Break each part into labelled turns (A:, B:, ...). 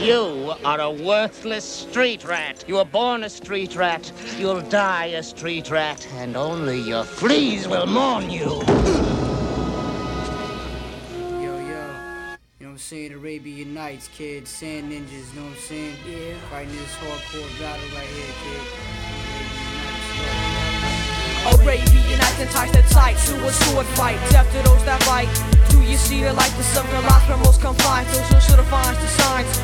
A: You are a worthless street rat. You were born a street rat. You'll die a street rat, and only your fleas will mourn you.
B: Yo, yo. You know what I'm saying? Arabian Nights, kid. Sand ninjas, know what I'm saying? Yeah. Fighting this hardcore battle right here, kid.
C: Arabian Nights entice the tight to a sword fight. Death to those that bite. Do you see the light? The civilized criminals confined. Those who should have finds the signs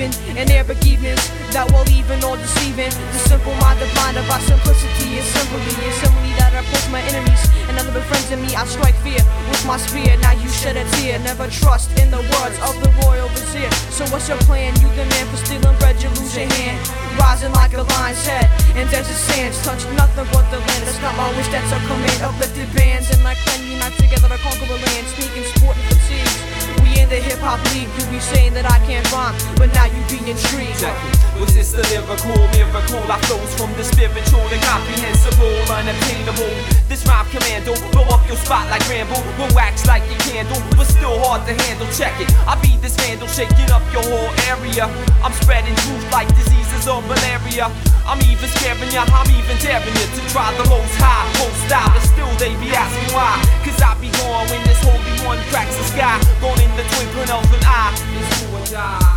C: Unbelieving in their begivenings that will even or deceiving. The simple minded blinded by simplicity and simply simply that I push my enemies and other befriends in me. I strike fear with my spear. Now you shed a tear. Never trust in the words of the royal vizier. So what's your plan? You the man for stealing bread, you lose your hand. Rising like a lion's head in desert sands, touch nothing but the land. That's not my wish, that's a command. Uplifted bands and like clan unite together to conquer the land. Sneaking sport and fatigues. The hip hop league. You be saying that I can't rhyme, but now you be intrigued.
D: Was this the lyrical miracle? I flows from the spiritual, incomprehensible, unattainable. This rhyme commando, blow up your spot like Rambo. Will wax like your candle, but still hard to handle. Check it. I be this vandal, shaking up your whole area. I'm spreading truth like diseases or malaria. I'm even scaring ya, I'm even daring ya to try the most high, most style, but still they be asking why. Cause I be gone when this holy one cracks the sky. Gone in the twinkling of an eye. Or.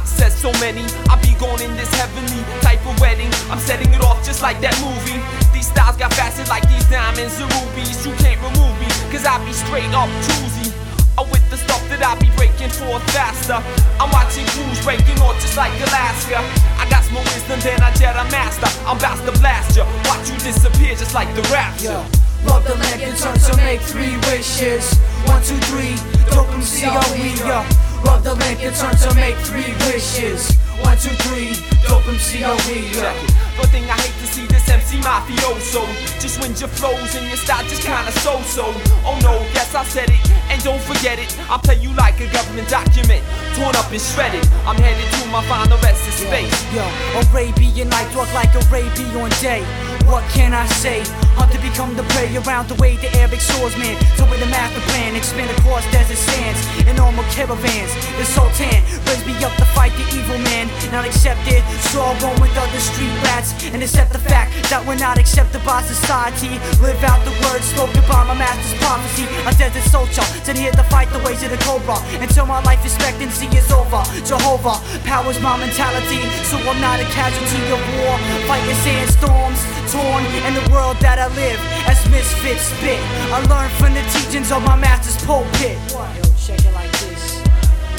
D: Says so many, I be gone in this heavenly type of wedding. I'm setting it off just like that movie. These styles got faceted like these diamonds and rubies. You can't remove me, cause I be straight up choosy. Oh, with the stuff that I be breaking for faster. I'm watching crews breaking off just like Alaska. I got more wisdom than a Jedi Master. I'm about to blast ya. Watch you disappear just like the rapture.
B: Yo, love the land in turn to make three wishes. One, two, three, dope MC we yo. Love the land in turn to make three wishes. One, two, three, dope yo.
D: Check it. One thing I hate to see this MC mafioso Just wins your flows and your style just kinda so-so Oh no, yes I said it, and don't forget it I play you like a government document Torn up and shredded I'm headed to my final rest in space
B: Yo, Arabian night walk like Arabian day. What can I say? Hunt to become the prey around the way the Arabic swordsman. So with a master plan, expand across desert sands in armored caravans. The Sultan raised me up to fight the evil man. Not accepted, so I roam with other street rats and accept the fact that we're not accepted by society. Live out the words spoken by my master's prophecy. A desert soldier sent here to fight the ways of the cobra until my life expectancy is over. Jehovah powers my mentality, so I'm not a casualty of war. Fighting sandstorms, torn in the world that I live as misfits spit. I learned from the teachings of my master's pulpit. Yo, check it like this.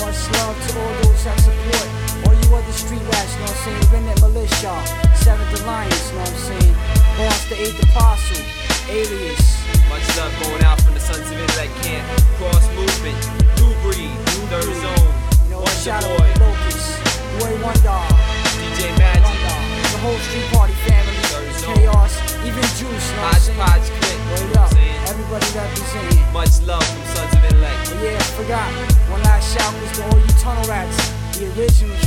B: Much love to all those that support. All you other street rats, know what I'm saying? Remnant Militia, Seventh Alliance, know what I'm saying? Boss the Eighth Apostle, Alias.
D: Much love going out from the sons of intellect camp Cross movement, new breed, third zone
B: You know,
D: Wonder
B: shout out
D: boy,
B: to Locust, Boy Wonder,
D: DJ Magic.
B: Wonder, the whole street party family, Chaos, even Juice, know what I'm saying?
D: Hodgepodge click, you
B: Word
D: know what
B: up, everybody representing.
D: Much love from sons of intellect
B: But yeah, forgot. One last shout was to all you tunnel rats, the original